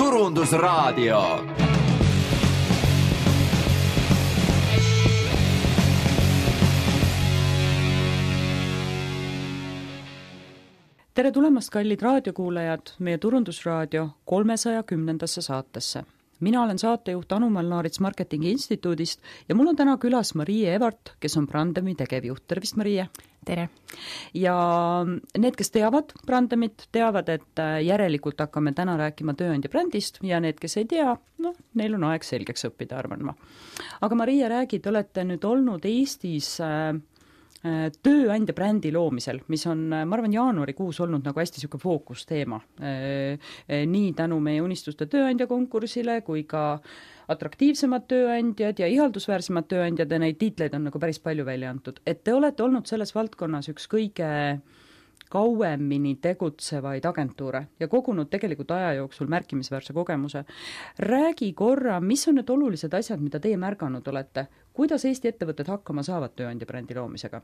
turundusraadio tere tulemast, kallid raadiokuulajad, meie Turundusraadio kolmesaja kümnendasse saatesse. Mina olen saatejuht Anu-Mall Naarits Marketingi Instituudist ja mul on täna külas Marie Evart, kes on Brandemi tegevjuht, tervist, Marie! tere! ja need, kes teavad Brandemit, teavad, et äh, järelikult hakkame täna rääkima tööandja brändist ja need, kes ei tea, noh, neil on aeg selgeks õppida, arvan ma. aga Marie, räägi, te olete nüüd olnud Eestis äh, Äh, tööandja brändi loomisel, mis on, äh, ma arvan, jaanuarikuus olnud nagu hästi niisugune fookusteema. Äh, nii tänu meie Unistuste tööandja konkursile kui ka atraktiivsemad tööandjad ja ihaldusväärsemad tööandjad ja neid tiitleid on nagu päris palju välja antud. et te olete olnud selles valdkonnas üks kõige äh, kauemini tegutsevaid agentuure ja kogunud tegelikult aja jooksul märkimisväärse kogemuse. räägi korra, mis on need olulised asjad, mida teie märganud olete, kuidas Eesti ettevõtted hakkama saavad tööandja brändi loomisega?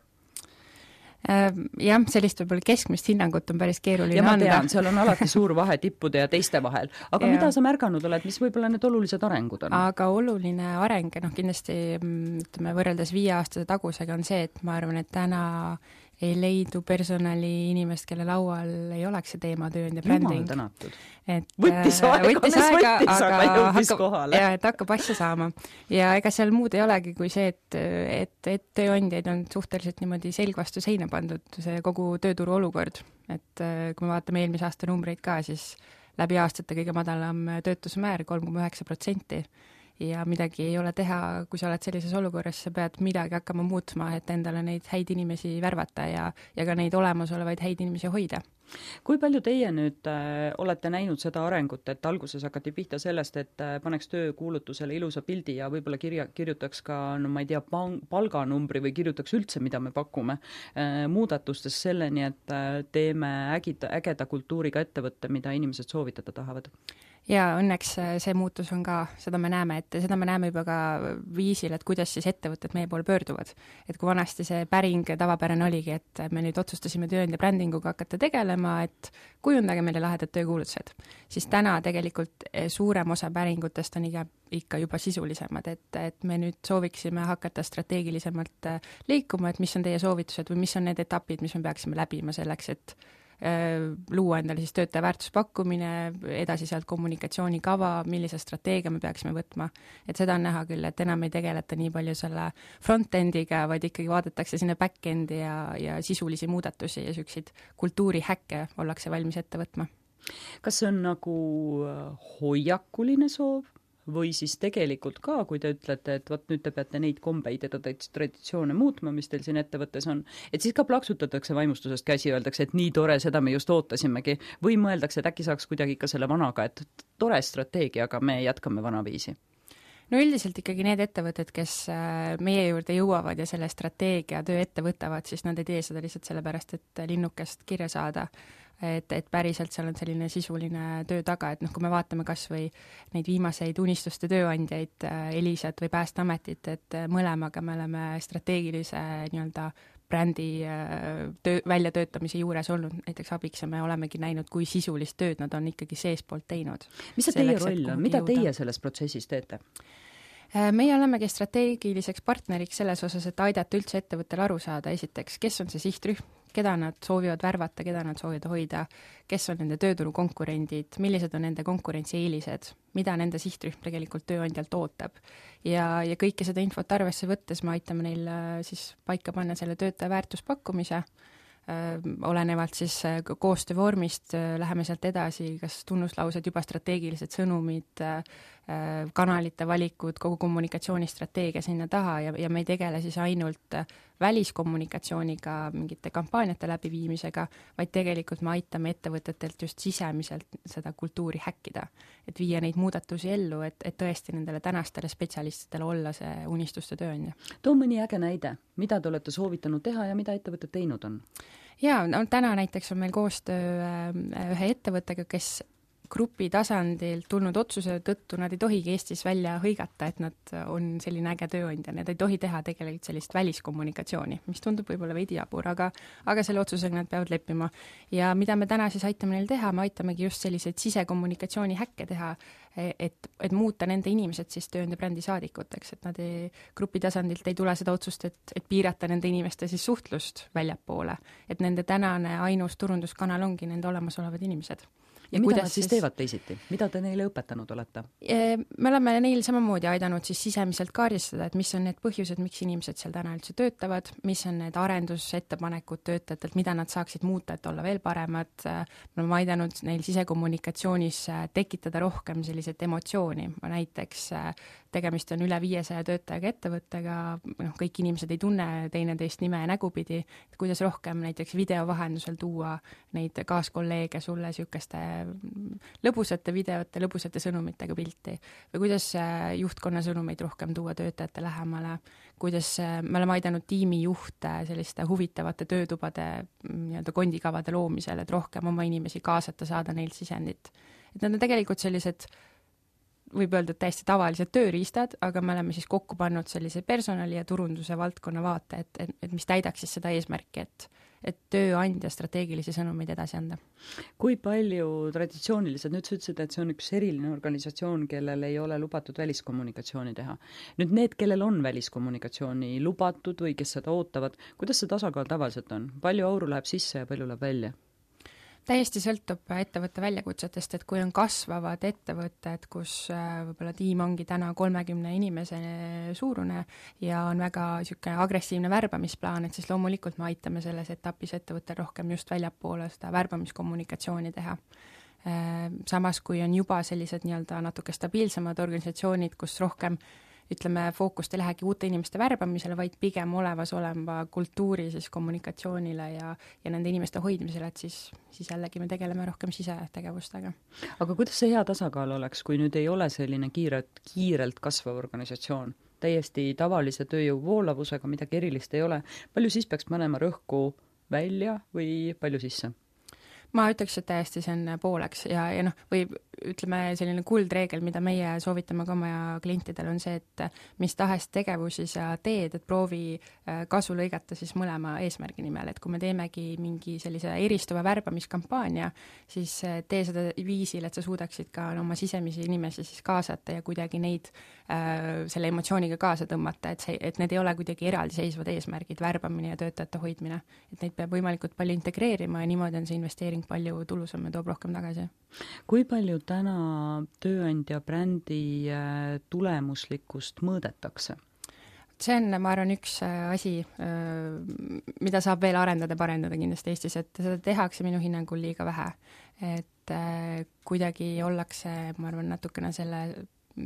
Äh, jah, sellist võib-olla keskmist hinnangut on päris keeruline anda. tean, seal on alati suur vahe tippude ja teiste vahel, aga ja. mida sa märganud oled, mis võib-olla need olulised arengud on? aga oluline areng, noh kindlasti mm, ütleme, võrreldes viie aastase tagusega on see, et ma arvan, et täna ei leidu personali inimest, kelle laual ei oleks see teema tööandja bränding. et võttis äh, aega, võttis aega, aga, jõudis kohale. jaa, et hakkab asja saama. ja ega seal muud ei olegi kui see, et, et, et tööandjaid on suhteliselt niimoodi selg vastu seina pandud, see kogu tööturu olukord. et äh, kui me vaatame eelmise aasta numbreid ka, siis läbi aastate kõige madalam töötusmäär, kolm koma üheksa protsenti ja midagi ei ole teha, kui sa oled sellises olukorras, sa pead midagi hakkama muutma, et endale neid häid inimesi värvata ja, ja ka neid olemasolevaid häid inimesi hoida kui palju teie nüüd äh, olete näinud seda arengut, et alguses hakati pihta sellest, et äh, paneks töökuulutusele ilusa pildi ja võib-olla kirja, kirjutaks ka no ma ei tea, palganumbri või kirjutaks üldse, mida me pakume äh,, muudatustes selleni, et äh, teeme ägida, ägeda kultuuriga ettevõtte, mida inimesed soovitada tahavad? Jaa, õnneks äh, see muutus on ka, seda me näeme, et seda me näeme juba ka viisil, et kuidas siis ettevõtted meie poole pöörduvad. et kui vanasti see päring tavapärane oligi, et me nüüd otsustasime tööandja brändinguga hakata tegelema, et kujundage meile lahedad töökuulutused, siis täna tegelikult eh, suurem osa päringutest on iga, ikka juba sisulisemad, et, et me nüüd sooviksime hakata strateegilisemalt äh, liikuma, et mis on teie soovitused või mis on need etapid, mis me peaksime läbima selleks, et luua endale siis töötaja väärtuspakkumine, edasi sealt kommunikatsioonikava, millise strateegia me peaksime võtma, et seda on näha küll, et enam ei tegeleta nii palju selle front-end'iga, vaid ikkagi vaadatakse sinna back-end'i ja, ja sisulisi muudatusi ja niisuguseid kultuurihäkke ollakse valmis ette võtma. kas see on nagu hoiakuline soov või siis tegelikult ka, kui te ütlete, et vot nüüd te peate neid kombeid ja traditsioone muutma, mis teil siin ettevõttes on, et siis ka plaksutatakse vaimustusest käsi, öeldakse, et nii tore, seda me just ootasimegi, või mõeldakse, et äkki saaks kuidagi ikka selle vanaga, et tore strateegia, aga me jätkame vanaviisi? no üldiselt ikkagi need ettevõtted, kes äh, meie juurde jõuavad ja selle strateegia töö ette võtavad, siis nad ei tee seda lihtsalt sellepärast, et linnukest kirja saada, et, et päriselt seal on selline sisuline töö taga, et noh, kui me vaatame kas või neid viimaseid unistuste tööandjaid, äh, Elisat või Päästeametit, et äh, mõlemaga me oleme strateegilise nii-öelda brändi äh, töö, väljatöötamise juures olnud näiteks abiks ja me olemegi näinud, kui sisulist tööd nad on ikkagi seestpoolt teinud. mis see teie roll on, mida jõuda. teie selles protsessis teete? meie olemegi strateegiliseks partneriks selles osas, et aidata üldse ettevõttel aru saada, esiteks, kes on see sihtrühm, keda nad soovivad värvata, keda nad soovivad hoida, kes on nende tööturu konkurendid, millised on nende konkurentsieelised, mida nende sihtrühm tegelikult tööandjalt ootab. ja, ja kõike seda infot arvesse võttes me aitame neil äh, siis paika panna selle töötaja väärtuspakkumise, äh, olenevalt siis äh, koostöövormist läheme sealt edasi, kas tunnuslaused, juba strateegilised sõnumid, kanalite valikud, kogu kommunikatsioonistrateegia sinna taha ja, ja me ei tegele siis ainult väliskommunikatsiooniga, mingite kampaaniate läbiviimisega, vaid tegelikult me aitame ettevõtetelt just sisemiselt seda kultuuri häkkida. et viia neid muudatusi ellu, et, et tõesti nendele tänastele spetsialistidele olla see unistuste tööandja. too mõni äge näide, mida te olete soovitanud teha ja mida ettevõtted teinud on? jaa, no täna näiteks on meil koostöö äh, ühe ettevõttega, kes grupi tasandilt tulnud otsuse tõttu nad ei tohigi Eestis välja hõigata, et nad on selline äge tööandja, nad ei tohi teha tegelikult sellist väliskommunikatsiooni, mis tundub võib-olla veidi jabur, aga aga selle otsusega nad peavad leppima. ja mida me täna siis aitame neil teha, me aitamegi just selliseid sisekommunikatsiooni häkke teha, et, et muuta nende inimesed siis tööandja brändi saadikuteks, et nad ei, grupi tasandilt ei tule seda otsust, et, et piirata nende inimeste siis suhtlust väljapoole. et nende tänane ainus turunduskanal ongi nende olemasolevad inimesed ja mida nad siis teevad teisiti, mida te neile õpetanud olete? me oleme neil samamoodi aidanud siis sisemiselt kaardistada, et mis on need põhjused, miks inimesed seal täna üldse töötavad, mis on need arendusettepanekud töötajatelt, mida nad saaksid muuta, et olla veel paremad, me oleme aidanud neil sisekommunikatsioonis tekitada rohkem selliseid emotsiooni, näiteks tegemist on üle viiesaja töötajaga ettevõttega, noh, kõik inimesed ei tunne teineteist nime ja nägupidi, et kuidas rohkem näiteks video vahendusel tuua neid kaaskolleege sulle niisuguste lõbusate videote, lõbusate sõnumitega pilti või kuidas äh, juhtkonna sõnumeid rohkem tuua töötajate lähemale, kuidas äh, me oleme aidanud tiimijuhte selliste huvitavate töötubade mm, nii-öelda kondikavade loomisel, et rohkem oma inimesi kaasata, saada neilt sisendit. et need on tegelikult sellised võib öelda, et täiesti tavalised tööriistad, aga me oleme siis kokku pannud sellise personali ja turunduse valdkonna vaate, et, et, et mis täidaks siis seda eesmärki, et et tööandja strateegilisi sõnumeid edasi anda. kui palju traditsiooniliselt, nüüd sa ütlesid, et see on üks eriline organisatsioon, kellel ei ole lubatud väliskommunikatsiooni teha. nüüd need, kellel on väliskommunikatsiooni lubatud või kes seda ootavad, kuidas see tasakaal tavaliselt on, palju auru läheb sisse ja palju läheb välja? Täiesti sõltub ettevõtte väljakutsetest, et kui on kasvavad ettevõtted, kus äh, võib-olla tiim ongi täna kolmekümne inimese suurune ja on väga niisugune agressiivne värbamisplaan, et siis loomulikult me aitame selles etapis ettevõttel rohkem just väljapoole seda värbamiskommunikatsiooni teha. Äh, samas, kui on juba sellised nii-öelda natuke stabiilsemad organisatsioonid, kus rohkem ütleme, fookust ei lähegi uute inimeste värbamisele, vaid pigem olemasoleva kultuuri siis kommunikatsioonile ja, ja nende inimeste hoidmisele, et siis, siis jällegi me tegeleme rohkem sisetegevustega. aga kuidas see hea tasakaal oleks, kui nüüd ei ole selline kiiret, kiirelt kasvav organisatsioon? täiesti tavalise tööjõu voolavusega, midagi erilist ei ole, palju siis peaks panema rõhku välja või palju sisse? Ma ütleks, et täiesti see on pooleks ja, ja noh, või ütleme, selline kuldreegel, mida meie soovitame ka oma klientidele, on see, et mis tahes tegevusi sa teed, et proovi äh, kasu lõigata siis mõlema eesmärgi nimel, et kui me teemegi mingi sellise eristuva värbamiskampaania, siis äh, tee seda viisil, et sa suudaksid ka oma sisemisi inimesi siis kaasata ja kuidagi neid äh, selle emotsiooniga kaasa tõmmata, et see, et need ei ole kuidagi eraldiseisvad eesmärgid, värbamine ja töötajate hoidmine. et neid peab võimalikult palju integreerima ja niimoodi on see investeering palju tulusam ja toob rohkem tagasi. kui palju täna tööandja brändi äh, tulemuslikkust mõõdetakse? see on, ma arvan, üks äh, asi, äh, mida saab veel arendada, parendada kindlasti Eestis, et seda tehakse minu hinnangul liiga vähe. et kuidagi ollakse, ma arvan, natukene selle,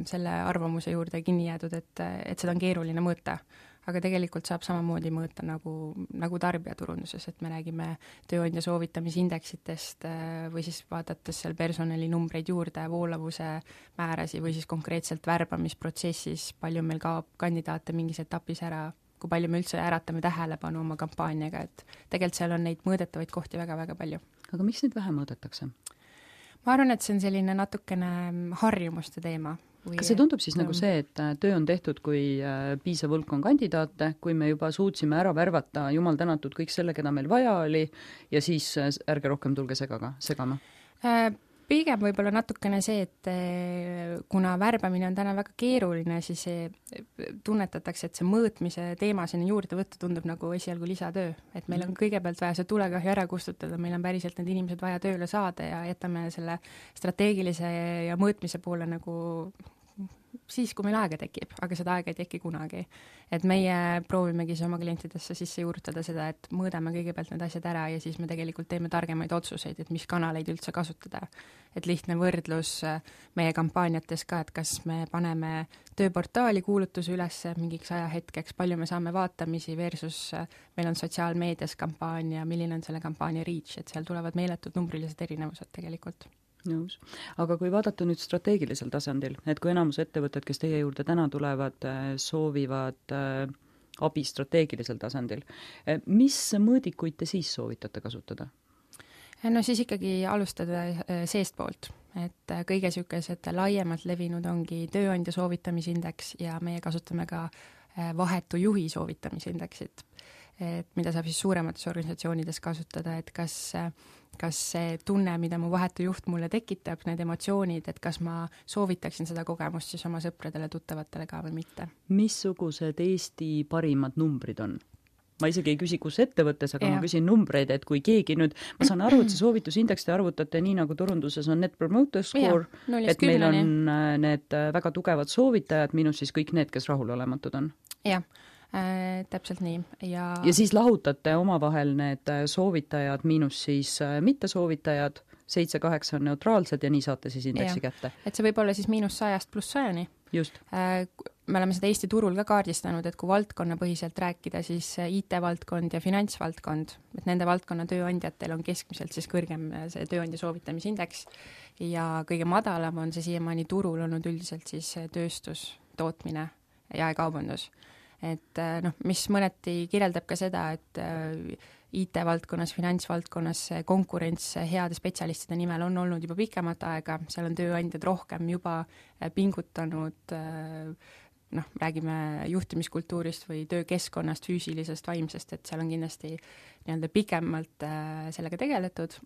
selle arvamuse juurde kinni jäädud, et, et seda on keeruline mõõta aga tegelikult saab samamoodi mõõta nagu, nagu tarbijaturunduses, et me räägime tööandja soovitamisindeksitest äh, või siis vaadates seal personalinumbreid juurde, voolavuse määrasi või siis konkreetselt värbamisprotsessis, palju meil kaob kandidaate mingis etapis ära, kui palju me üldse äratame tähelepanu oma kampaaniaga, et tegelikult seal on neid mõõdetavaid kohti väga-väga palju. aga miks neid vähe mõõdetakse? ma arvan, et see on selline natukene harjumuste teema kas see tundub siis nagu see, et äh, töö on tehtud, kui äh, piisav hulk on kandidaate, kui me juba suutsime ära värvata, jumal tänatud, kõik selle, keda meil vaja oli, ja siis äh, ärge rohkem tulge segaga, segama äh,? Pigem võib-olla natukene see, et kuna värbamine on täna väga keeruline, siis tunnetatakse, et see mõõtmise teema sinna juurde võtta tundub nagu esialgu lisatöö. et meil on mhm. kõigepealt vaja see tulekahju ära kustutada, meil on päriselt need inimesed vaja tööle saada ja jätame selle strateegilise ja mõõtmise poole nagu siis, kui meil aega tekib, aga seda aega ei teki kunagi. et meie proovimegi siis oma klientidesse sisse juurutada seda, et mõõdame kõigepealt need asjad ära ja siis me tegelikult teeme targemaid otsuseid, et mis kanaleid üldse kasutada. et lihtne võrdlus äh, meie kampaaniates ka, et kas me paneme tööportaali kuulutuse üles mingiks ajahetkeks, palju me saame vaatamisi versus äh, meil on sotsiaalmeedias kampaania, milline on selle kampaania reach, et seal tulevad meeletud numbrilised erinevused tegelikult nõus. aga kui vaadata nüüd strateegilisel tasandil, et kui enamus ettevõtted, kes teie juurde täna tulevad, äh, soovivad äh, abi strateegilisel tasandil, äh, mis mõõdikuid te siis soovitate kasutada? no siis ikkagi alustada seestpoolt, et kõige niisugused laiemalt levinud ongi tööandja soovitamisindeks ja meie kasutame ka vahetu juhi soovitamisindeksit. Et mida saab siis suuremates organisatsioonides kasutada, et kas, kas see tunne, mida mu vahetu juht mulle tekitab, need emotsioonid, et kas ma soovitaksin seda kogemust siis oma sõpradele-tuttavatele ka või mitte. missugused Eesti parimad numbrid on? ma isegi ei küsi, kus ettevõttes, aga ja. ma küsin numbreid, et kui keegi nüüd, ma saan aru, et see soovitusindeks te arvutate nii, nagu turunduses on Net Promoter Score, et meil on äh, need äh, väga tugevad soovitajad, miinus siis kõik need, kes rahulolematud on. jah äh,, täpselt nii ja ja siis lahutate omavahel need äh, soovitajad miinus siis mittesoovitajad, seitse-kaheksa on neutraalsed ja nii saate siis indeksi ja. kätte. et see võib olla siis miinus sajast pluss sajani. Äh, me oleme seda Eesti turul ka kaardistanud, et kui valdkonnapõhiselt rääkida, siis äh, IT-valdkond ja finantsvaldkond, et nende valdkonna tööandjatel on keskmiselt siis kõrgem äh, see tööandja soovitamisindeks ja kõige madalam on see siiamaani turul olnud üldiselt siis tööstus, tootmine, jaekaubandus. Et noh, mis mõneti kirjeldab ka seda, et IT-valdkonnas, finantsvaldkonnas see konkurents heade spetsialistide nimel on olnud juba pikemat aega, seal on tööandjad rohkem juba äh, pingutanud äh, noh, räägime juhtimiskultuurist või töökeskkonnast, füüsilisest, vaimsest, et seal on kindlasti nii-öelda pikemalt äh, sellega tegeletud,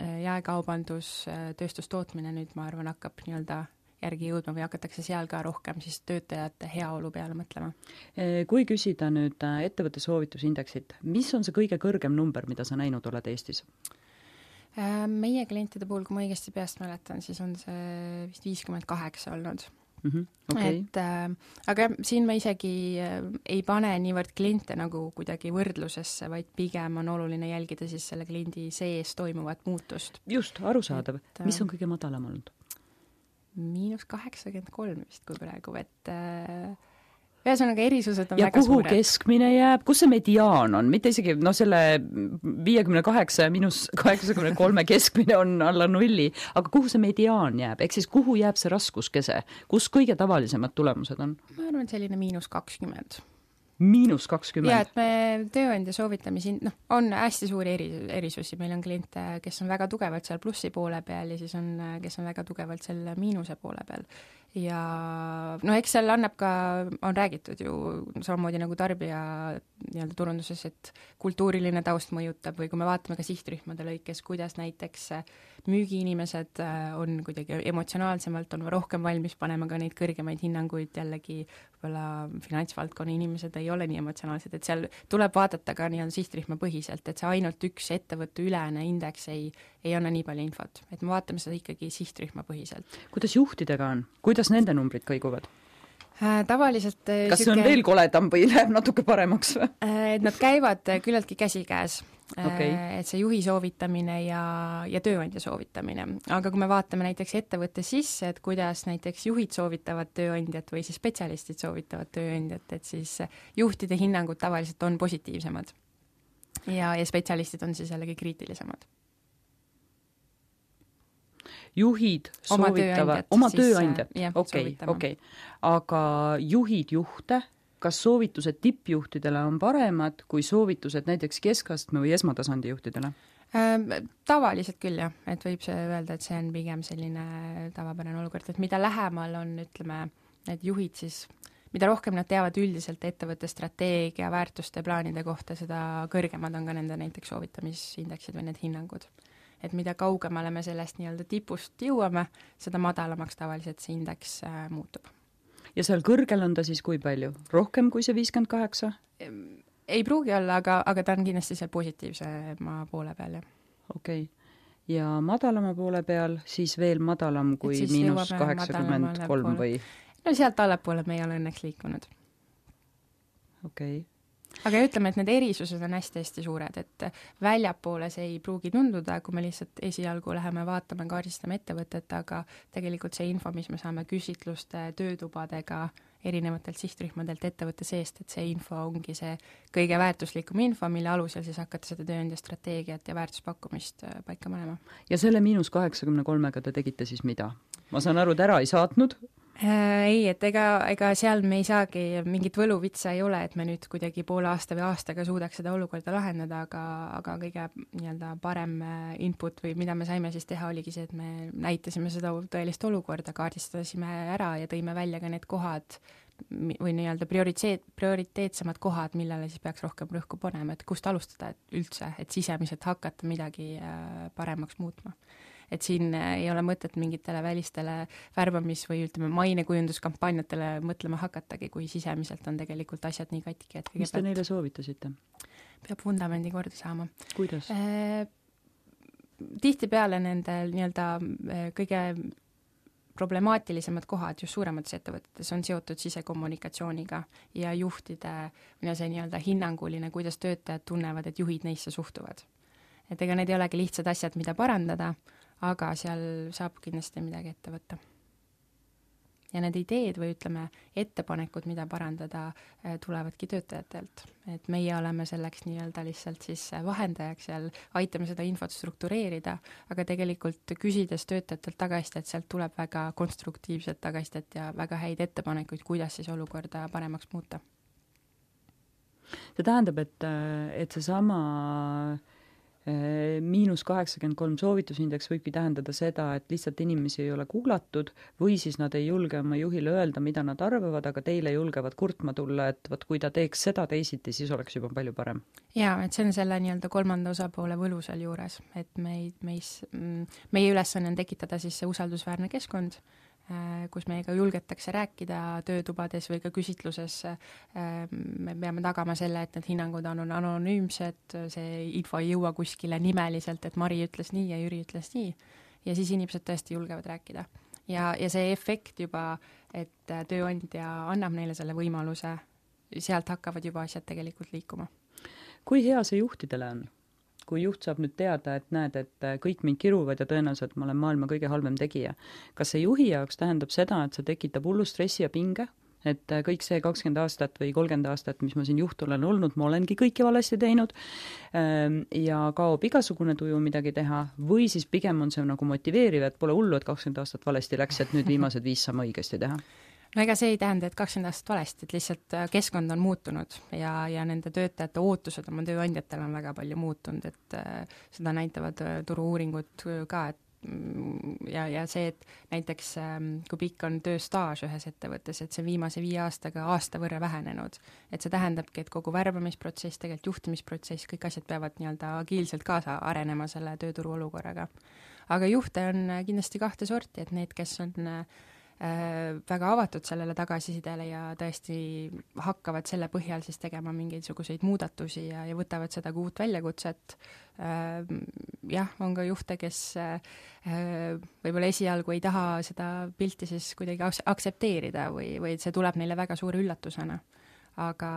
jaekaubandus, tööstustootmine nüüd ma arvan, hakkab nii-öelda järgi jõudma või hakatakse seal ka rohkem siis töötajate heaolu peale mõtlema? Kui küsida nüüd äh, ettevõtte soovitusindeksit, mis on see kõige kõrgem number, mida sa näinud oled Eestis? Äh, meie klientide puhul, kui ma õigesti peast mäletan, siis on see vist viiskümmend kaheksa olnud mm. -hmm, okay. et äh, aga siin ma isegi äh, ei pane niivõrd kliente nagu kuidagi võrdlusesse, vaid pigem on oluline jälgida siis selle kliendi sees toimuvat muutust. just, arusaadav. mis on kõige madalam olnud? Miinus kaheksakümmend kolm vist kui praegu, et äh, ühesõnaga, erisused on ja väga suured. keskmine jääb, kus see mediaan on, mitte isegi noh, selle viiekümne kaheksa ja miinus kaheksakümne kolme keskmine on alla nulli, aga kuhu see mediaan jääb, ehk siis kuhu jääb see raskuskese, kus kõige tavalisemad tulemused on? ma arvan, et selline miinus kakskümmend miinus kakskümmend? jaa, et me tööandja soovitamisi, noh, on hästi suuri eri, erisusi, meil on kliente, kes on väga tugevalt seal plussi poole peal ja siis on, kes on väga tugevalt seal miinuse poole peal ja no eks seal annab ka, on räägitud ju samamoodi nagu tarbija nii-öelda turunduses, et kultuuriline taust mõjutab või kui me vaatame ka sihtrühmade lõikes, kuidas näiteks müügiinimesed äh, on kuidagi emotsionaalsemalt, on rohkem valmis panema ka neid kõrgemaid hinnanguid, jällegi võib-olla finantsvaldkonna inimesed ei ole nii emotsionaalsed, et seal tuleb vaadata ka nii-öelda sihtrühma põhiselt, et see ainult üks ettevõtte ülene indeks ei, ei anna nii palju infot, et me vaatame seda ikkagi sihtrühma põhiselt. kuidas juhtidega on, kuidas nende numbrid kõiguvad? Äh, tavaliselt äh, kas see on veel koledam või läheb natuke paremaks või? Äh, et nad käivad küllaltki käsikäes okay.. et see juhi soovitamine ja, ja tööandja soovitamine. aga kui me vaatame näiteks ettevõtte sisse, et kuidas näiteks juhid soovitavad tööandjat või siis spetsialistid soovitavad tööandjat, et siis juhtide hinnangud tavaliselt on positiivsemad. ja, ja spetsialistid on siis jällegi kriitilisemad juhid soovitavad, oma tööandjat, okei, okei. aga juhid juhte, kas soovitused tippjuhtidele on paremad kui soovitused näiteks keskastme või esmatasandi juhtidele? Ähm, tavaliselt küll jah, et võib see öelda, et see on pigem selline tavapärane olukord, et mida lähemal on, ütleme, need juhid siis, mida rohkem nad teavad üldiselt ettevõtte strateegia, väärtuste, plaanide kohta, seda kõrgemad on ka nende näiteks soovitamisindeksid või need hinnangud et mida kaugemale me sellest nii-öelda tipust jõuame, seda madalamaks tavaliselt see indeks äh, muutub. ja seal kõrgel on ta siis kui palju, rohkem kui see viiskümmend kaheksa? ei pruugi olla, aga, aga ta on kindlasti seal positiivsema poole peal, jah. okei okay. ja madalama poole peal siis veel madalam kui miinus kaheksakümmend kolm või? no sealt allapoole me ei ole õnneks liikunud. okei okay aga ütleme, et need erisused on hästi-hästi suured, et väljapoole see ei pruugi tunduda, kui me lihtsalt esialgu läheme vaatame, kaardistame ettevõtet, aga tegelikult see info, mis me saame küsitluste, töötubadega, erinevatelt sihtrühmadelt ettevõtte seest, et see info ongi see kõige väärtuslikum info, mille alusel siis hakata seda tööandja strateegiat ja väärtuspakkumist äh, paika panema. ja selle miinus kaheksakümne kolmega te tegite siis mida? ma saan aru, et ära ei saatnud? Äh, ei, et ega, ega seal me ei saagi, mingit võluvitsa ei ole, et me nüüd kuidagi poole aasta või aastaga suudaks seda olukorda lahendada, aga, aga kõige nii-öelda parem äh, input või mida me saime siis teha, oligi see, et me näitasime seda tõelist olukorda, kaardistasime ära ja tõime välja ka need kohad, või nii-öelda prioriteet, prioriteetsemad kohad, millele siis peaks rohkem rõhku panema, et kust alustada et üldse, et sisemiselt hakata midagi äh, paremaks muutma et siin äh, ei ole mõtet mingitele välistele värbamis- või ütleme, mainekujunduskampaaniatele mõtlema hakatagi, kui sisemiselt on tegelikult asjad nii katki, et mis te neile soovitasite? peab vundamendi korda saama. kuidas eh,? tihtipeale nendel nii-öelda äh, kõige problemaatilisemad kohad just suuremates ettevõtetes on seotud sisekommunikatsiooniga ja juhtide või see nii-öelda hinnanguline, kuidas töötajad tunnevad, et juhid neisse suhtuvad. et ega need ei olegi lihtsad asjad, mida parandada, aga seal saab kindlasti midagi ette võtta. ja need ideed või ütleme, ettepanekud, mida parandada, eh, tulevadki töötajatelt. et meie oleme selleks nii-öelda lihtsalt siis vahendajaks seal, aitame seda infot struktureerida, aga tegelikult küsides töötajatelt tagasisidet, sealt tuleb väga konstruktiivset tagasisidet ja väga häid ettepanekuid, kuidas siis olukorda paremaks muuta see tähendab, et, et seesama Äh, miinus kaheksakümmend kolm soovitusindeks võibki tähendada seda, et lihtsalt inimesi ei ole kuulatud või siis nad ei julge oma juhile öelda, mida nad arvavad, aga teile julgevad kurtma tulla, et vot kui ta teeks seda teisiti, siis oleks juba palju parem. jaa, et see on selle nii-öelda kolmanda osapoole võlu sealjuures, et meid, meis, mm, meie ülesanne on tekitada siis see usaldusväärne keskkond, Äh, kus meiega julgetakse rääkida töötubades või ka küsitluses, äh, me peame tagama selle, et need hinnangud on anonüümsed, see info ei jõua kuskile nimeliselt, et Mari ütles nii ja Jüri ütles nii, ja siis inimesed tõesti julgevad rääkida. ja, ja see efekt juba, et tööandja annab neile selle võimaluse, sealt hakkavad juba asjad tegelikult liikuma. kui hea see juhtidele on? Kui juht saab nüüd teada, et näed, et äh, kõik mind kiruvad ja tõenäoliselt ma olen maailma kõige halvem tegija, kas see juhi jaoks tähendab seda, et see tekitab hullu stressi ja pinge, et äh, kõik see kakskümmend aastat või kolmkümmend aastat, mis ma siin juht olen olnud, ma olengi kõike valesti teinud ähm, ja kaob igasugune tuju midagi teha, või siis pigem on see nagu motiveeriv, et pole hullu, et kakskümmend aastat valesti läks, et nüüd viimased viis saame õigesti teha no ega see ei tähenda, et kakskümmend aastat valesti, et lihtsalt äh, keskkond on muutunud ja, ja nende töötajate ootused oma tööandjatele on väga palju muutunud, et äh, seda näitavad äh, turu-uuringud ka, et mm, ja, ja see, et näiteks ähm, kui pikk on tööstaaž ühes ettevõttes, et see viimase viie aastaga aasta võrra vähenenud. et see tähendabki, et kogu värbamisprotsess, tegelikult juhtimisprotsess, kõik asjad peavad nii-öelda agiilselt kaasa arenema selle tööturu olukorraga. aga juhte on kindlasti kahte sorti, et need, kes on äh, Äh, väga avatud sellele tagasisidele ja tõesti hakkavad selle põhjal siis tegema mingisuguseid muudatusi ja, ja võtavad seda kui uut väljakutset. Äh, jah, on ka juhte, kes äh, võib-olla esialgu ei taha seda pilti siis kuidagi aktsepteerida või, või et see tuleb neile väga suure üllatusena aga,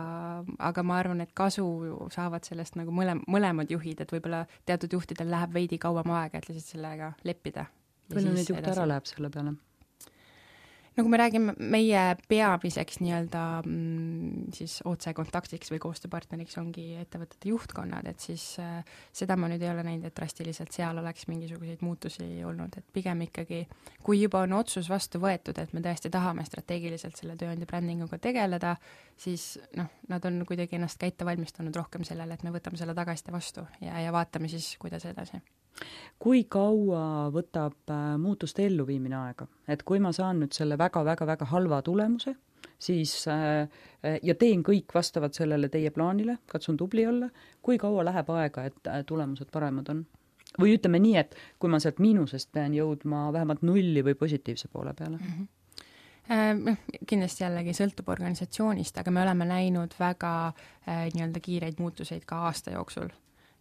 aga ma arvan, et kasu saavad sellest nagu mõlem-, mõlemad juhid, et võib-olla teatud juhtidel läheb veidi kauem aega, et lihtsalt sellega leppida. palju neid juhte ära läheb selle peale? No kui me räägime meie peamiseks nii-öelda mm, siis otsekontaktiks või koostööpartneriks ongi ettevõtete juhtkonnad, et siis äh, seda ma nüüd ei ole näinud, et drastiliselt seal oleks mingisuguseid muutusi olnud, et pigem ikkagi, kui juba on otsus vastu võetud, et me tõesti tahame strateegiliselt selle tööandja brändinguga tegeleda, siis noh, nad on kuidagi ennast ka ette valmistanud rohkem sellele, et me võtame selle tagasiside vastu ja, ja vaatame siis, kuidas edasi kui kaua võtab äh, muutuste elluviimine aega, et kui ma saan nüüd selle väga-väga-väga halva tulemuse, siis äh, äh, ja teen kõik vastavalt sellele teie plaanile, katsun tubli olla, kui kaua läheb aega, et tulemused paremad on? või ütleme nii, et kui ma sealt miinusest pean jõudma vähemalt nulli või positiivse poole peale mm? -hmm noh, kindlasti jällegi sõltub organisatsioonist, aga me oleme näinud väga nii-öelda kiireid muutuseid ka aasta jooksul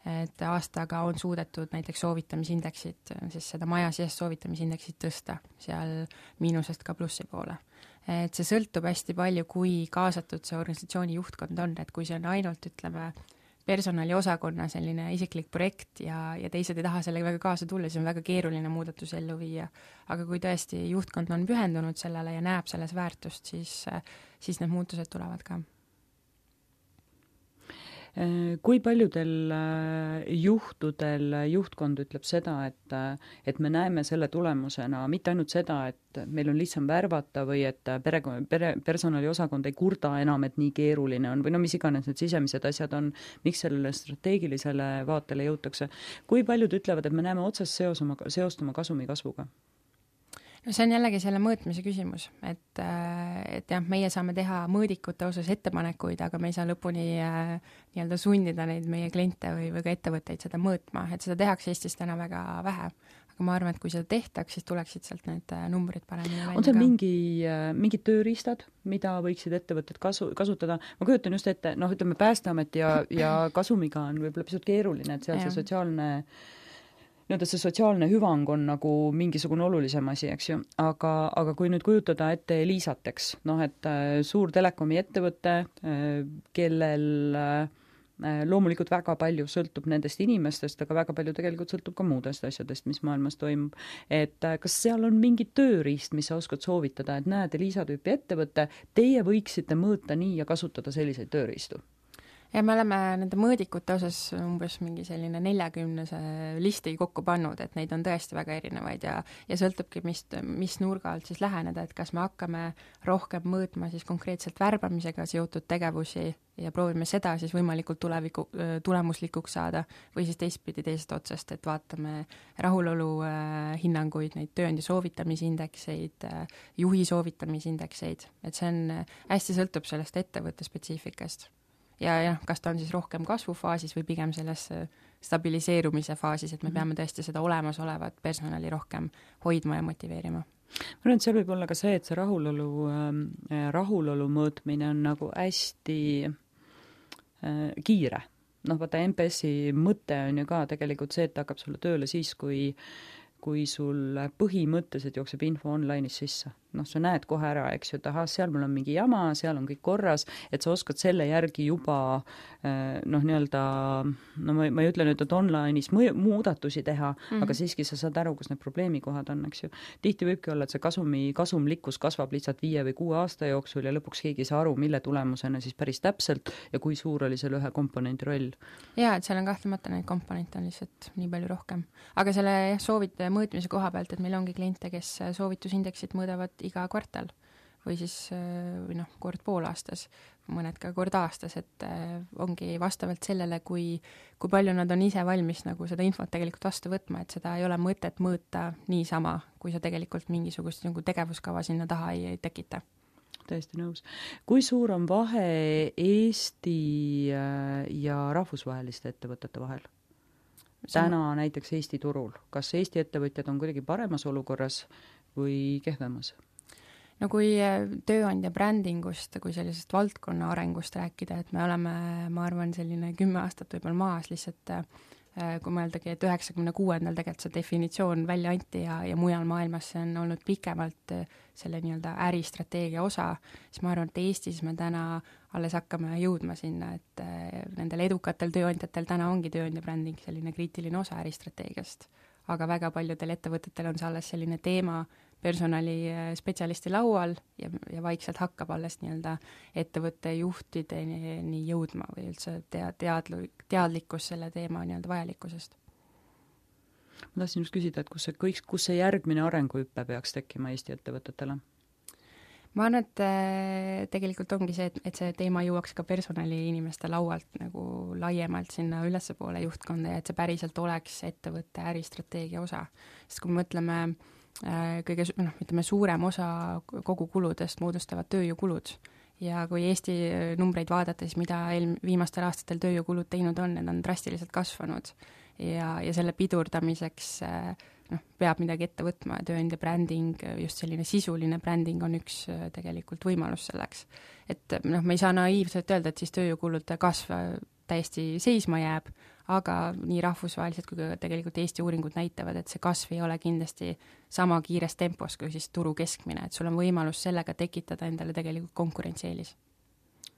et aastaga on suudetud näiteks soovitamisindeksit, siis seda majasisest soovitamisindeksit tõsta seal miinusest ka plussi poole. et see sõltub hästi palju, kui kaasatud see organisatsiooni juhtkond on, et kui see on ainult, ütleme, personaliosakonna selline isiklik projekt ja, ja teised ei taha sellega väga kaasa tulla, siis on väga keeruline muudatusi ellu viia. aga kui tõesti juhtkond on pühendunud sellele ja näeb selles väärtust, siis, siis need muutused tulevad ka kui paljudel äh, juhtudel juhtkond ütleb seda, et äh, et me näeme selle tulemusena mitte ainult seda, et meil on lihtsam värvata või et pere, pere, personaliosakond ei kurda enam, et nii keeruline on või no mis iganes need sisemised asjad on, miks sellele strateegilisele vaatele jõutakse. kui paljud ütlevad, et me näeme otsest seos oma, seost oma kasumi kasvuga? No see on jällegi selle mõõtmise küsimus, et, äh, et jah, meie saame teha mõõdikute osas ettepanekuid, aga me ei saa lõpuni äh, nii-öelda sundida neid meie kliente või, või ka ettevõtteid seda mõõtma, et seda tehakse Eestis täna väga vähe. aga ma arvan, et kui seda tehtaks, siis tuleksid sealt need äh, numbrid paremini välja on seal ka. mingi, mingid tööriistad, mida võiksid ettevõtted kasu, kasutada, ma kujutan just ette, noh, ütleme Päästeamet ja, ja Kasumiga on võib-olla pisut keeruline, et seal see sotsiaalne nii-öelda see sotsiaalne hüvang on nagu mingisugune olulisem asi, eks ju, aga, aga kui nüüd kujutada ette Elisat, eks, noh et äh, suur telekomi ettevõte äh,, kellel äh, loomulikult väga palju sõltub nendest inimestest, aga väga palju tegelikult sõltub ka muudest asjadest, mis maailmas toimub. et kas seal on mingi tööriist, mis sa oskad soovitada, et näed, Elisa tüüpi ettevõte, teie võiksite mõõta nii ja kasutada selliseid tööriistu? Ja me oleme nende mõõdikute osas umbes mingi selline neljakümnese listi kokku pannud, et neid on tõesti väga erinevaid ja ja sõltubki, mis, mis nurga alt siis läheneda, et kas me hakkame rohkem mõõtma siis konkreetselt värbamisega seotud tegevusi ja proovime seda siis võimalikult tuleviku, tulemuslikuks saada, või siis teistpidi teisest otsast, et vaatame rahulolu äh, hinnanguid, neid tööandja soovitamisindekseid äh,, juhi soovitamisindekseid, et see on, hästi sõltub sellest ettevõtte spetsiifikast ja jah, kas ta on siis rohkem kasvufaasis või pigem selles äh, stabiliseerumise faasis, et me mhm. peame tõesti seda olemasolevat personali rohkem hoidma ja motiveerima ma arvan, et seal võib olla ka see, et see rahulolu äh,, rahulolu mõõtmine on nagu hästi äh, kiire. noh, vaata MPS-i mõte on ju ka tegelikult see, et ta hakkab sulle tööle siis, kui kui sul põhimõtteliselt jookseb info online'is sisse noh, sa näed kohe ära, eks ju, et ahah, seal mul on mingi jama, seal on kõik korras, et sa oskad selle järgi juba eh, noh, nii-öelda no ma, ma ei ütle nüüd, et online'is mõju, muudatusi teha mm, -hmm. aga siiski sa saad aru, kus need probleemikohad on, eks ju. tihti võibki olla, et see kasumi, kasumlikkus kasvab lihtsalt viie või kuue aasta jooksul ja lõpuks keegi ei saa aru, mille tulemusena siis päris täpselt ja kui suur oli selle ühe komponendi roll. jaa, et seal on kahtlemata neid komponente on lihtsalt nii palju rohkem. aga selle jah, soovite mõõtmise koha pealt, et meil ongi kliente, kes soovitusindeksit mõõdavad iga kvartal või siis või noh, kord poolaastas, mõned ka kord aastas, et äh, ongi vastavalt sellele, kui, kui palju nad on ise valmis nagu seda infot tegelikult vastu võtma, et seda ei ole mõtet mõõta niisama, kui sa tegelikult mingisugust nagu tegevuskava sinna taha ei, ei tekita täiesti nõus. kui suur on vahe Eesti äh, ja rahvusvaheliste ettevõtete vahel? täna näiteks Eesti turul, kas Eesti ettevõtjad on kuidagi paremas olukorras või kehvemas? No kui äh, tööandja brändingust kui sellisest valdkonna arengust rääkida, et me oleme, ma arvan, selline kümme aastat võib-olla maas lihtsalt äh, kui mõeldagi, et üheksakümne kuuendal tegelikult see definitsioon välja anti ja, ja mujal maailmas see on olnud pikemalt äh, selle nii-öelda äristrateegia osa, siis ma arvan, et Eestis me täna alles hakkame jõudma sinna, et nendel edukatel tööandjatel täna ongi tööandja bränding selline kriitiline osa äristrateegiast. aga väga paljudel ettevõtetel on see alles selline teema, personalispetsialisti laual ja, ja vaikselt hakkab alles nii-öelda ettevõtte juhtideni jõudma või üldse tea-, teadlik, teadlikkus selle teema nii-öelda vajalikkusest. ma tahtsin just küsida, et kus see, kõik, kus see järgmine arenguhüpe peaks tekkima Eesti ettevõtetele? ma arvan, et äh, tegelikult ongi see, et, et see teema jõuaks ka personaliinimeste laualt nagu laiemalt sinna ülespoole juhtkonda ja et see päriselt oleks ettevõtte äristrateegia osa. sest kui me mõtleme Äh, kõige noh, ütleme suurem osa kogukuludest moodustavad tööjõukulud ja kui Eesti äh, numbreid vaadata, siis mida eel-, viimastel aastatel tööjõukulud teinud on, need on drastiliselt kasvanud. ja, ja selle pidurdamiseks äh, noh, peab midagi ette võtma ja tööandja bränding, just selline sisuline bränding on üks tegelikult võimalus selleks. et noh, me ei saa naiivselt öelda, et siis tööjõukulude kasv täiesti seisma jääb, aga nii rahvusvahelised kui ka tegelikult Eesti uuringud näitavad, et see kasv ei ole kindlasti sama kiires tempos kui siis turu keskmine, et sul on võimalus sellega tekitada endale tegelikult konkurentsieelis.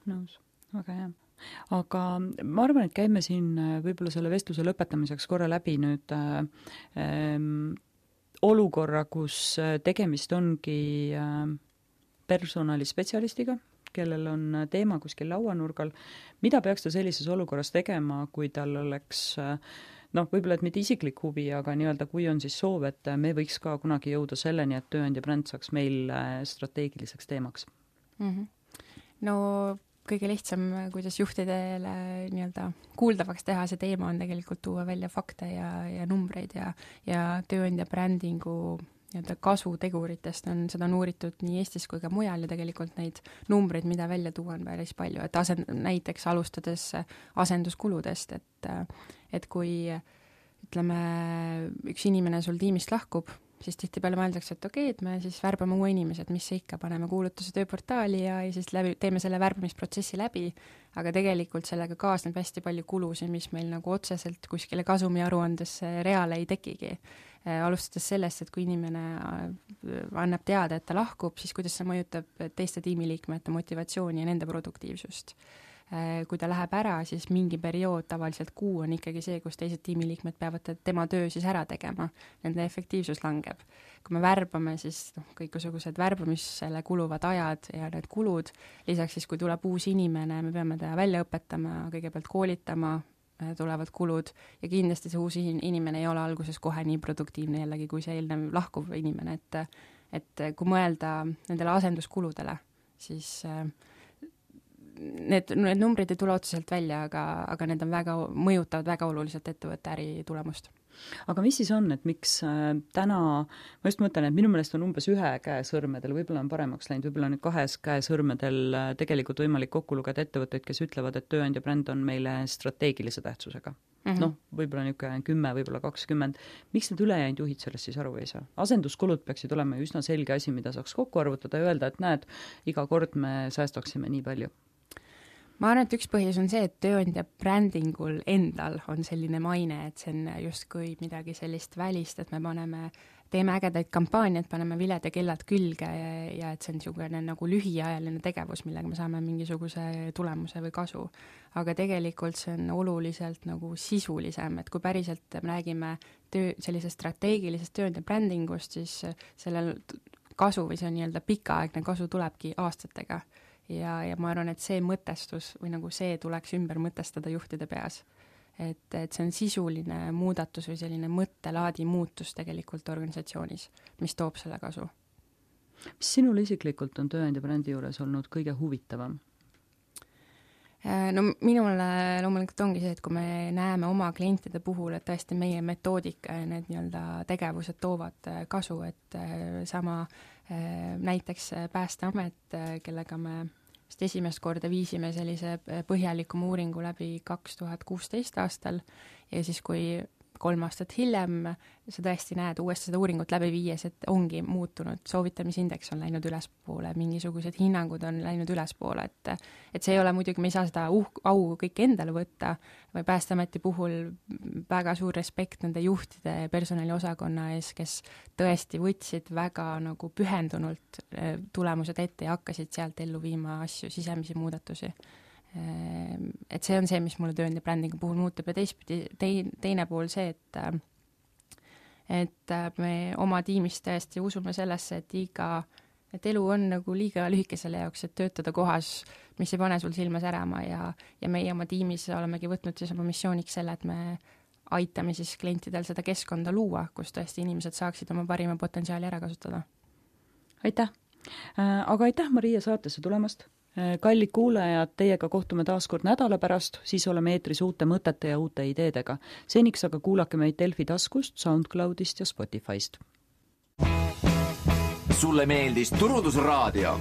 nõus, väga hea. Aga ma arvan, et käime siin äh, võib-olla selle vestluse lõpetamiseks korra läbi nüüd äh, äh, olukorra, kus äh, tegemist ongi äh, personalispetsialistiga, kellel on teema kuskil lauanurgal, mida peaks ta sellises olukorras tegema, kui tal oleks noh, võib-olla et mitte isiklik huvi, aga nii-öelda kui on siis soov, et me võiks ka kunagi jõuda selleni, et tööandja bränd saaks meil strateegiliseks teemaks mm? -hmm. no kõige lihtsam, kuidas juhtidele nii-öelda kuuldavaks teha see teema, on tegelikult tuua välja fakte ja, ja numbreid ja, ja tööandja brändingu nii-öelda kasuteguritest on, seda on uuritud nii Eestis kui ka mujal ja tegelikult neid numbreid, mida välja tuua, on päris palju, et asend-, näiteks alustades asenduskuludest, et et kui ütleme, üks inimene sul tiimist lahkub, siis tihtipeale mõeldakse, et okei okay,, et me siis värbame uue inimese, et mis see ikka, paneme kuulutuse tööportaali ja, ja siis läbi, teeme selle värbamisprotsessi läbi, aga tegelikult sellega kaasneb hästi palju kulusid, mis meil nagu otseselt kuskile kasumiaruandesse reale ei tekigi. Äh, alustades sellest, et kui inimene äh, annab teada, et ta lahkub, siis kuidas see mõjutab teiste tiimiliikmete motivatsiooni ja nende produktiivsust kui ta läheb ära, siis mingi periood, tavaliselt kuu, on ikkagi see, kus teised tiimiliikmed peavad tema töö siis ära tegema. Nende efektiivsus langeb. kui me värbame, siis noh, kõikusugused värbamisele kuluvad ajad ja need kulud, lisaks siis, kui tuleb uus inimene, me peame ta välja õpetama, kõigepealt koolitama, äh, tulevad kulud ja kindlasti see uus inimene ei ole alguses kohe nii produktiivne jällegi, kui see eelnev lahkuv inimene, et et kui mõelda nendele asenduskuludele, siis äh, need, need numbrid ei tule otseselt välja, aga, aga need on väga, mõjutavad väga oluliselt ettevõtte äritulemust aga mis siis on, et miks äh, täna, ma just mõtlen, et minu meelest on umbes ühe käe sõrmedel, võib-olla on paremaks läinud, võib-olla nüüd kahes käe sõrmedel äh, tegelikult võimalik kokku lugeda ettevõtteid, kes ütlevad, et tööandja bränd on meile strateegilise tähtsusega mm -hmm. noh, võib-olla niisugune kümme, võib-olla kakskümmend, miks need ülejäänud juhid sellest siis aru ei saa? asenduskulud peaksid olema üsna selge asi, mida saaks kokku arvutada ja öelda, et näed, iga kord me säästaksime nii palju ma arvan, et üks põhjus on see, et tööandja brändingul endal on selline maine, et see on justkui midagi sellist välist, et me paneme, teeme ägedaid kampaaniaid, paneme viled ja kellad külge ja, ja et see on niisugune nagu lühiajaline tegevus, millega me saame mingisuguse tulemuse või kasu. aga tegelikult see on oluliselt nagu sisulisem, et kui päriselt me räägime töö, sellisest strateegilisest tööandja brändingust, siis sellel kasu või see nii-öelda pikaaegne kasu tulebki aastatega ja, ja ma arvan, et see mõtestus või nagu see tuleks ümber mõtestada juhtide peas. et, et see on sisuline muudatus või selline mõttelaadi muutus tegelikult organisatsioonis, mis toob selle kasu. mis sinul isiklikult on tööandja brändi juures olnud kõige huvitavam? Äh, no minule loomulikult ongi see, et kui me näeme oma klientide puhul, et tõesti meie metoodika ja need nii-öelda tegevused toovad äh, kasu, et äh, sama näiteks Päästeamet, kellega me vist esimest korda viisime sellise põhjalikuma uuringu läbi kaks tuhat kuusteist aastal. Ja siis, kui kolm aastat hiljem sa tõesti näed uuesti seda uuringut läbi viies, et ongi muutunud, soovitamisindeks on läinud ülespoole, mingisugused hinnangud on läinud ülespoole, et et see ei ole muidugi, me ei saa seda uh-, au kõik endale võtta, või Päästeameti puhul väga suur respekt nende juhtide ja personaliosakonna ees, kes tõesti võtsid väga nagu pühendunult eh, tulemused ette ja hakkasid sealt ellu viima asju, sisemisi muudatusi et see on see, mis mulle tööandja brändingu puhul muutub ja teistpidi, tei-, teine pool see, et et me oma tiimis tõesti usume sellesse, et iga, et elu on nagu liiga lühike selle jaoks, et töötada kohas, mis ei pane sul silma särama ja, ja meie oma tiimis olemegi võtnud siis oma missiooniks selle, et me aitame siis klientidel seda keskkonda luua, kus tõesti inimesed saaksid oma parima potentsiaali ära kasutada. aitäh! Äh, aga aitäh, Maria, saatesse tulemast! Äh, kallid kuulajad, teiega kohtume taas kord nädala pärast, siis oleme eetris uute mõtete ja uute ideedega. seniks aga kuulake meid Delfi taskust, SoundCloudist ja Spotify'st. sulle meeldis Turundusraadio?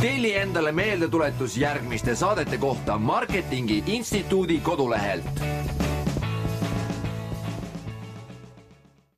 telli endale meeldetuletus järgmiste saadete kohta Marketingi Instituudi kodulehelt